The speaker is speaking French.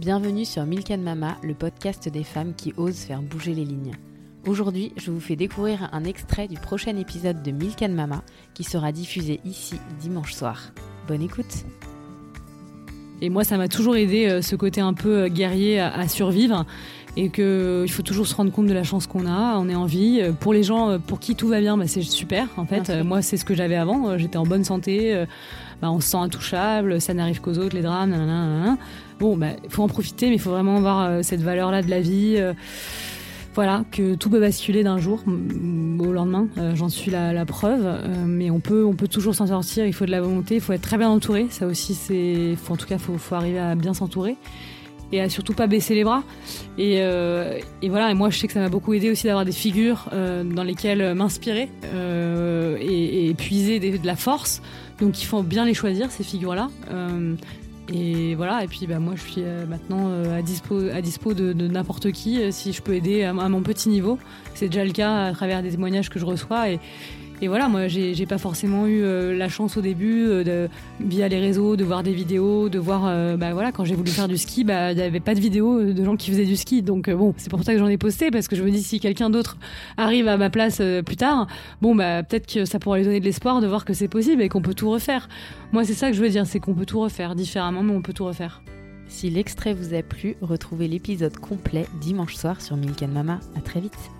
Bienvenue sur Milk Mama, le podcast des femmes qui osent faire bouger les lignes. Aujourd'hui, je vous fais découvrir un extrait du prochain épisode de Milk Mama qui sera diffusé ici dimanche soir. Bonne écoute Et moi, ça m'a toujours aidé euh, ce côté un peu euh, guerrier à, survivre et qu'il euh, faut toujours se rendre compte de la chance qu'on a, on est en vie. Pour les gens pour qui tout va bien, bah, c'est super. En fait, moi, c'est ce que j'avais avant. J'étais en bonne santé, bah, on se sent intouchable, ça n'arrive qu'aux autres, les drames. Bon, il bah, faut en profiter, mais il faut vraiment avoir cette valeur-là de la vie voilà, que tout peut basculer d'un jour au lendemain. Euh, j'en suis la, preuve. Euh, mais on peut, on peut toujours s'en sortir. Il faut de la volonté. Il faut être très bien entouré. Ça aussi, c'est, en tout cas, faut, faut arriver à bien s'entourer et à surtout pas baisser les bras. Et, euh, et, voilà, et moi je sais que ça m'a beaucoup aidé aussi d'avoir des figures dans lesquelles m'inspirer et, puiser de la force. Donc il faut bien les choisir, ces figures-là. Et voilà, et puis bah, moi je suis euh, maintenant euh, à dispo, à dispo de, n'importe qui euh, si je peux aider à, mon petit niveau. C'est déjà le cas à travers des témoignages que je reçois. Et voilà, moi, j'ai pas forcément eu euh, la chance au début, euh, de, via les réseaux, de voir des vidéos, de voir, euh, bah voilà, quand j'ai voulu faire du ski, bah, il n'y avait pas de vidéos de gens qui faisaient du ski. Donc bon, c'est pour ça que j'en ai posté, parce que je me dis, si quelqu'un d'autre arrive à ma place plus tard, bon, bah, peut-être que ça pourrait lui donner de l'espoir de voir que c'est possible et qu'on peut tout refaire. Moi, c'est ça que je veux dire, c'est qu'on peut tout refaire différemment, mais on peut tout refaire. Si l'extrait vous a plu, retrouvez l'épisode complet dimanche soir sur Milk Mama. À très vite.